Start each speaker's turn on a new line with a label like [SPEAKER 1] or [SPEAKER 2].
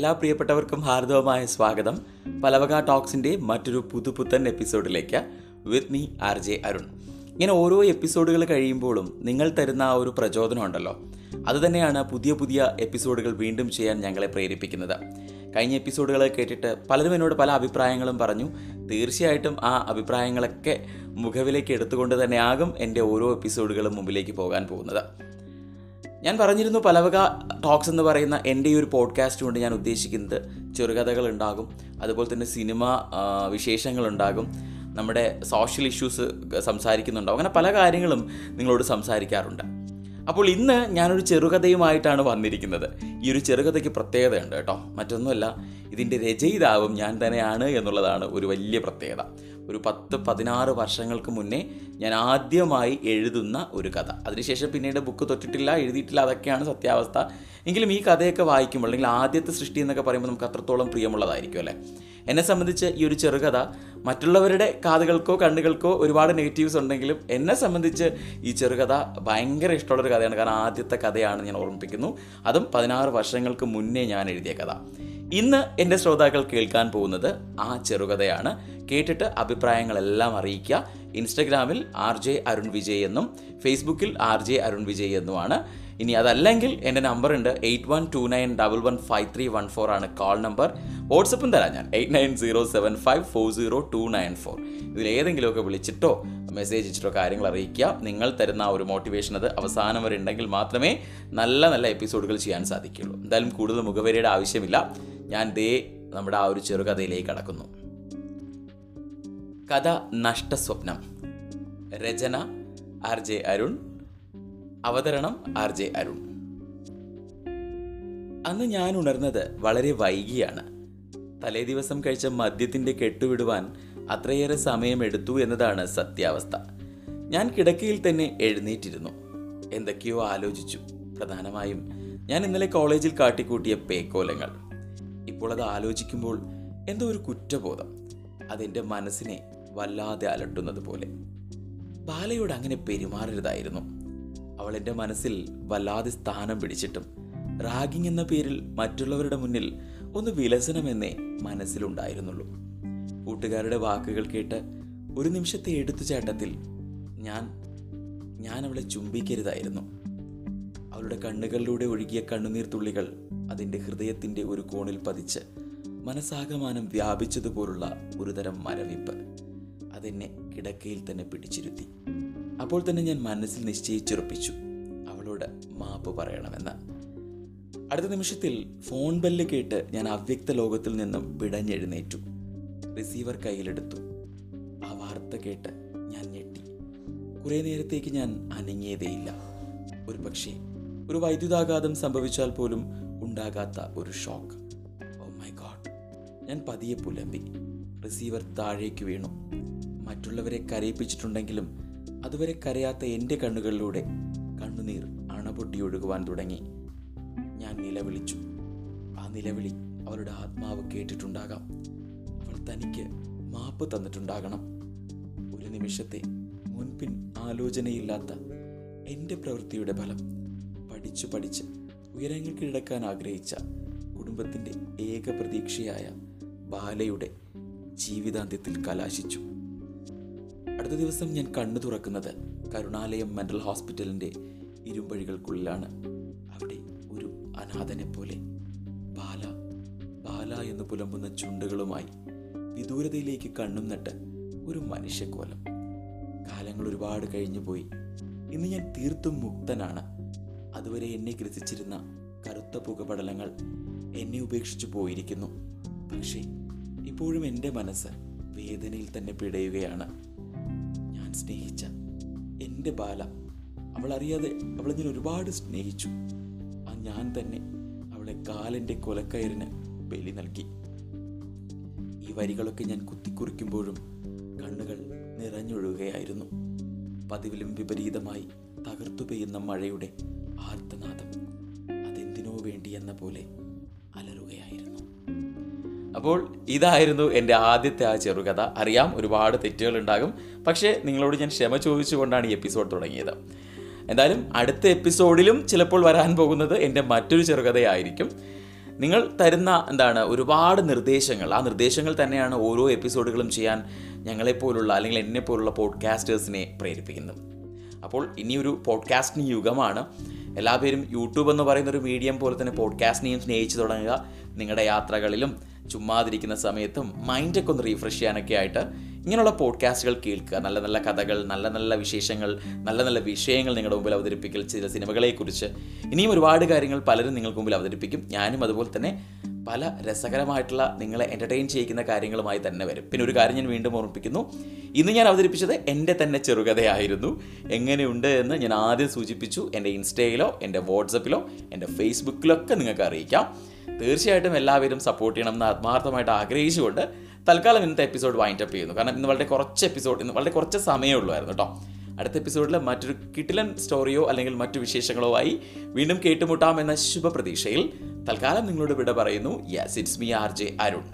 [SPEAKER 1] എല്ലാ പ്രിയപ്പെട്ടവർക്കും ഹാർദവമായ സ്വാഗതം. പലവക ടോക്സിന്റെ മറ്റൊരു പുതുപുത്തൻ എപ്പിസോഡിലേക്ക് with me R J Arun. ഇങ്ങനെ ഓരോ എപ്പിസോഡുകൾ കഴിയുമ്പോഴും നിങ്ങൾ തരുന്ന ആ ഒരു പ്രചോദനം ഉണ്ടല്ലോ. അതുതന്നെയാണ് പുതിയ പുതിയ എപ്പിസോഡുകൾ വീണ്ടും ചെയ്യാൻ ഞങ്ങളെ പ്രേരിപ്പിക്കുന്നത്. കഴിഞ്ഞ എപ്പിസോഡുകൾ കേട്ടിട്ട് പലരും എന്നോട് പല അഭിപ്രായങ്ങളും പറഞ്ഞു. തീർച്ചയായിട്ടും ആ അഭിപ്രായങ്ങളൊക്കെ മുഖവിലേക്ക് എടുത്തുകൊണ്ട് തന്നെയാകും എന്റെ ഓരോ എപ്പിസോഡുകളും മുമ്പിലേക്ക് പോകാൻ പോകുന്നത്. ഞാൻ പറഞ്ഞിരുന്നു പലവക ടോക്സ് എന്ന് പറയുന്ന എന്റെ ഈ ഒരു പോഡ്കാസ്റ്റ് കൊണ്ട് ഞാൻ ഉദ്ദേശിക്കുന്നത് ചെറുകഥകൾ ഉണ്ടാകും അതുപോലെ തന്നെ സിനിമ വിശേഷങ്ങൾ ഉണ്ടാകും നമ്മുടെ സോഷ്യൽ ഇഷ്യൂസ് സംസാരിക്കുന്നുണ്ടാവും അങ്ങനെ പല കാര്യങ്ങളും നിങ്ങളോട് സംസാരിക്കാറുണ്ട്. അപ്പോൾ ഇന്ന് ഞാനൊരു ചെറുകഥയുമായിട്ടാണ് വന്നിരിക്കുന്നത്. ഈ ഒരു ചെറുകഥയ്ക്ക് പ്രത്യേകതയുണ്ട് കേട്ടോ. മറ്റൊന്നുമല്ല ഇതിന്റെ രചയിതാവും ഞാൻ തന്നെയാണ് എന്നുള്ളതാണ് ഒരു വലിയ പ്രത്യേകത. ഒരു പത്ത് പതിനാറ് വർഷങ്ങൾക്ക് മുന്നേ ഞാൻ ആദ്യമായി എഴുതുന്ന ഒരു കഥ. അതിനുശേഷം പിന്നീട് ബുക്ക് തൊട്ടിട്ടില്ല എഴുതിയിട്ടില്ല അതൊക്കെയാണ് സത്യാവസ്ഥ. എങ്കിലും ഈ കഥയൊക്കെ വായിക്കുമ്പോൾ അല്ലെങ്കിൽ ആദ്യത്തെ സൃഷ്ടി എന്നൊക്കെ പറയുമ്പോൾ നമുക്ക് അത്രത്തോളം പ്രിയമുള്ളതായിരിക്കും അല്ലേ? എന്നെ സംബന്ധിച്ച് ഈ ഒരു ചെറുകഥ മറ്റുള്ളവരുടെ കാതുകൾക്കോ കണ്ണുകൾക്കോ ഒരുപാട് നെഗറ്റീവ്സ് ഉണ്ടെങ്കിലും എന്നെ സംബന്ധിച്ച് ഈ ചെറുകഥ ഭയങ്കര ഇഷ്ടമുള്ളൊരു കഥയാണ്. കാരണം ആദ്യത്തെ കഥയാണ് ഞാൻ ഓർമ്മിപ്പിക്കുന്നു. അതും പതിനാറ് വർഷങ്ങൾക്ക് മുന്നേ ഞാൻ എഴുതിയ കഥ. ഇന്ന് എന്റെ ശ്രോതാക്കൾ കേൾക്കാൻ പോകുന്നത് ആ ചെറുകഥയാണ്. കേട്ടിട്ട് അഭിപ്രായങ്ങളെല്ലാം അറിയിക്കുക. ഇൻസ്റ്റഗ്രാമിൽ ആർ ജെ അരുൺ വിജയ് എന്നും ഫേസ്ബുക്കിൽ ആർ ജെ അരുൺ വിജയ് എന്നുമാണ്. ഇനി അതല്ലെങ്കിൽ എന്റെ നമ്പർ ഉണ്ട് eight one two nine double one five three one four ആണ് കോൾ നമ്പർ വാട്സപ്പും തരാം ഞാൻ. Eight nine zero seven five four zero two nine four. ഇതിൽ ഏതെങ്കിലുമൊക്കെ വിളിച്ചിട്ടോ മെസ്സേജ് അയച്ചിട്ടോ കാര്യങ്ങൾ അറിയിക്കുക. നിങ്ങൾ തരുന്ന ഒരു മോട്ടിവേഷൻ അത് അവസാനം വരെ ഉണ്ടെങ്കിൽ മാത്രമേ നല്ല നല്ല എപ്പിസോഡുകൾ ചെയ്യാൻ സാധിക്കുകയുള്ളൂ. എന്തായാലും കൂടുതൽ മുഖവരിയുടെ ആവശ്യമില്ല. ഞാൻ ദേ നമ്മുടെ ആ ഒരു ചെറുകഥയിലേക്ക് കടക്കുന്നു. കഥ നഷ്ടസ്വപ്നം. രചന ആർ ജെ അരുൺ. അവതരണം ആർ ജെ അരുൺ. അന്ന് ഞാൻ ഉണർന്നത് വളരെ വൈകിയാണ്. തലേ ദിവസം കഴിച്ച മദ്യത്തിന്റെ കെട്ടുവിടുവാൻ അത്രയേറെ സമയമെടുത്തു എന്നതാണ് സത്യാവസ്ഥ. ഞാൻ കിടക്കയിൽ തന്നെ എഴുന്നേറ്റിരുന്നു. എന്തൊക്കെയോ ആലോചിച്ചു. പ്രധാനമായും ഞാൻ ഇന്നലെ കോളേജിൽ കാട്ടിക്കൂട്ടിയ പേക്കോലങ്ങൾ. ഇപ്പോൾ അത് ആലോചിക്കുമ്പോൾ എന്തോ ഒരു കുറ്റബോധം. അതെന്റെ മനസ്സിനെ വല്ലാതെ അലട്ടുന്നത് പോലെ. ബാലയോട് അങ്ങനെ പെരുമാറരുതായിരുന്നു. അവൾ എന്റെ മനസ്സിൽ വല്ലാതെ സ്ഥാനം പിടിച്ചിട്ടും റാഗിങ് എന്ന പേരിൽ മറ്റുള്ളവരുടെ മുന്നിൽ ഒന്ന് വിലസനമെന്നേ മനസ്സിലുണ്ടായിരുന്നുള്ളൂ. കൂട്ടുകാരുടെ വാക്കുകൾ കേട്ട് ഒരു നിമിഷത്തെ എടുത്തുചാട്ടത്തിൽ ഞാൻ ഞാൻ അവളെ ചുംബിക്കരുതായിരുന്നു. അവളുടെ കണ്ണുകളിലൂടെ ഒഴുകിയ കണ്ണുനീർ തുള്ളികൾ അതിന്റെ ഹൃദയത്തിന്റെ ഒരു കോണിൽ പതിച്ച് മനസ്സാകമാനം വ്യാപിച്ചതുപോലുള്ള ഒരുതരം മരവിപ്പ്. അതെന്നെ കിടക്കയിൽ തന്നെ പിടിച്ചിരുത്തി. അപ്പോൾ തന്നെ ഞാൻ മനസ്സിൽ നിശ്ചയിച്ചുറപ്പിച്ചു. അവളോട് മാപ്പ് പറയണമെന്ന്. അടുത്ത നിമിഷത്തിൽ ഫോൺ ബെല്ല് കേട്ട് ഞാൻ അവ്യക്ത ലോകത്തിൽ നിന്നും പിടഞ്ഞെഴുന്നേറ്റു റിസീവർ കയ്യിലെടുത്തു. ആ വാർത്ത കേട്ട് ഞാൻ ഞെട്ടി. കുറെ നേരത്തേക്ക് ഞാൻ അനങ്ങിയതേയില്ല. ഒരു പക്ഷേ ഒരു വൈദ്യുതാഘാതം സംഭവിച്ചാൽ പോലും ഉണ്ടാകാത്ത ഒരു ഷോക്ക് ഓ മൈ ഗോഡ് ഞാൻ പതിയെ പുലമ്പി. റിസീവർ താഴേക്ക് വീണു. മറ്റുള്ളവരെ കരയിപ്പിച്ചിട്ടുണ്ടെങ്കിലും അതുവരെ കരയാത്ത എന്റെ കണ്ണുകളിലൂടെ കണ്ണുനീർ അണപൊട്ടി ഒഴുകുവാൻ തുടങ്ങി. ഞാൻ നിലവിളിച്ചു. ആ നിലവിളി അവളുടെ ആത്മാവ് കേട്ടിട്ടുണ്ടാകാം. അവൾ തനിക്ക് മാപ്പ് തന്നിട്ടുണ്ടാകണം. ഒരു നിമിഷത്തെ മുൻപിൻ ആലോചനയില്ലാത്ത എന്റെ പ്രവൃത്തിയുടെ ഫലം. പഠിച്ചു പഠിച്ച് ഉയരങ്ങൾ കീഴടക്കാൻ ആഗ്രഹിച്ച കുടുംബത്തിന്റെ ഏക പ്രതീക്ഷയായ ബാലയുടെ ജീവിതാന്ത്യത്തിൽ കലാശിച്ചു. അടുത്ത ദിവസം ഞാൻ കണ്ണു തുറക്കുന്നത് കരുണാലയം മെന്റൽ ഹോസ്പിറ്റലിന്റെ ഇരുമ്പഴികൾക്കുള്ളിലാണ്. അവിടെ ഒരു അനാഥനെ പോലെ ബാല ബാല എന്ന് പുലമ്പുന്ന ചുണ്ടുകളുമായി വിദൂരതയിലേക്ക് കണ്ണും നട്ട് ഒരു മനുഷ്യക്കോലം കാലങ്ങൾ ഒരുപാട് കഴിഞ്ഞു പോയി ഇന്ന് ഞാൻ തീർത്തും മുക്തനാണ്. അതുവരെ എന്നെ ഗ്രസിച്ചിരുന്ന കറുത്ത പുകപടലങ്ങൾ എന്നെ ഉപേക്ഷിച്ചു പോയിരിക്കുന്നു. പക്ഷേ ഇപ്പോഴും എന്റെ മനസ്സ് വേദനയിൽ തന്നെ പിടയുകയാണ്. ഞാൻ സ്നേഹിച്ച എന്റെ ബാല അവൾ അറിയാതെ അവളെ ഞാൻ ഒരുപാട് സ്നേഹിച്ചു. ആ ഞാൻ തന്നെ അവളെ കാലിന്റെ കൊലക്കയറിന് ബലി നൽകി. ഈ വരികളൊക്കെ ഞാൻ കുത്തിക്കുറിക്കുമ്പോഴും കണ്ണുകൾ നിറഞ്ഞൊഴുകുകയായിരുന്നു പതിവിലും വിപരീതമായി തകർത്തു പെയ്യുന്ന മഴയുടെ ആർത്തനാദം അതെന്തിനോ വേണ്ടി എന്ന പോലെ അലറുകയായിരുന്നു. അപ്പോൾ ഇതായിരുന്നു എന്റെ ആദ്യത്തെ ആ ചെറുകഥ. അറിയാം ഒരുപാട് തെറ്റുകൾ ഉണ്ടാകും പക്ഷേ നിങ്ങളോട് ഞാൻ ക്ഷമ ചോദിച്ചുകൊണ്ടാണ് ഈ എപ്പിസോഡ് തുടങ്ങിയത്. എന്തായാലും അടുത്ത എപ്പിസോഡിലും ചിലപ്പോൾ വരാൻ പോകുന്നത് എന്റെ മറ്റൊരു ചെറുകഥയായിരിക്കും. നിങ്ങൾ തരുന്ന എന്താണ് ഒരുപാട് നിർദ്ദേശങ്ങൾ. ആ നിർദ്ദേശങ്ങൾ തന്നെയാണ് ഓരോ എപ്പിസോഡുകളും ചെയ്യാൻ ഞങ്ങളെപ്പോലുള്ള അല്ലെങ്കിൽ എന്നെപ്പോലുള്ള പോഡ്കാസ്റ്റേഴ്സിനെ പ്രേരിപ്പിക്കുന്നത്. അപ്പോൾ ഇനിയൊരു പോഡ്കാസ്റ്റിംഗ് യുഗമാണ്. എല്ലാവരും യൂട്യൂബ് എന്ന് പറയുന്ന ഒരു മീഡിയം പോലെ തന്നെ പോഡ്കാസ്റ്റിനെയും സ്നേഹിച്ചു തുടങ്ങുക. നിങ്ങളുടെ യാത്രകളിലും ചുമ്മാതിരിക്കുന്ന സമയത്തും മൈൻഡൊക്കെ ഒന്ന് റീഫ്രഷ് ചെയ്യാനൊക്കെ ആയിട്ട് ഇങ്ങനെയുള്ള പോഡ്കാസ്റ്റുകൾ കേൾക്കുക. നല്ല നല്ല കഥകൾ നല്ല നല്ല വിശേഷങ്ങൾ നല്ല നല്ല വിഷയങ്ങൾ നിങ്ങളുടെ മുമ്പിൽ അവതരിപ്പിക്കൽ ചില സിനിമകളെക്കുറിച്ച് ഇനിയും ഒരുപാട് കാര്യങ്ങൾ പലരും നിങ്ങൾക്ക് മുമ്പിൽ അവതരിപ്പിക്കും. ഞാനും അതുപോലെ തന്നെ പല രസകരമായിട്ടുള്ള നിങ്ങളെ എന്റർടൈൻ ചെയ്യിക്കുന്ന കാര്യങ്ങളുമായി തന്നെ വരും. പിന്നെ ഒരു കാര്യം ഞാൻ വീണ്ടും ഓർമ്മിപ്പിക്കുന്നു. ഇന്ന് ഞാൻ അവതരിപ്പിച്ചത് എന്റെ തന്നെ ചെറുകഥയായിരുന്നു. എങ്ങനെയുണ്ട് എന്ന് ഞാൻ ആദ്യം സൂചിപ്പിച്ചു. എന്റെ ഇൻസ്റ്റയിലോ എന്റെ വാട്സപ്പിലോ എന്റെ ഫേസ്ബുക്കിലൊക്കെ നിങ്ങൾക്ക് അറിയിക്കാം. തീർച്ചയായിട്ടും എല്ലാവരും സപ്പോർട്ട് ചെയ്യണം എന്ന് ആത്മാർത്ഥമായിട്ട് ആഗ്രഹിച്ചുകൊണ്ട് തൽക്കാലം ഇന്നത്തെ എപ്പിസോഡ് വൈൻഡ് അപ്പ് ചെയ്യുന്നു. കാരണം ഇന്ന് വളരെ കുറച്ച് എപ്പിസോഡ് ഇന്ന് വളരെ കുറച്ച് സമയമേ ഉള്ളായിരുന്നു കേട്ടോ അടുത്ത എപ്പിസോഡിൽ മറ്റൊരു കിട്ടിലൻ സ്റ്റോറിയോ അല്ലെങ്കിൽ മറ്റു വിശേഷങ്ങളോ ആയി വീണ്ടും കേട്ടുമുട്ടാം എന്ന ശുഭപ്രതീക്ഷയിൽ തൽക്കാലം നിങ്ങളോട് വിട പറയുന്നു. Yes it's me R J Arun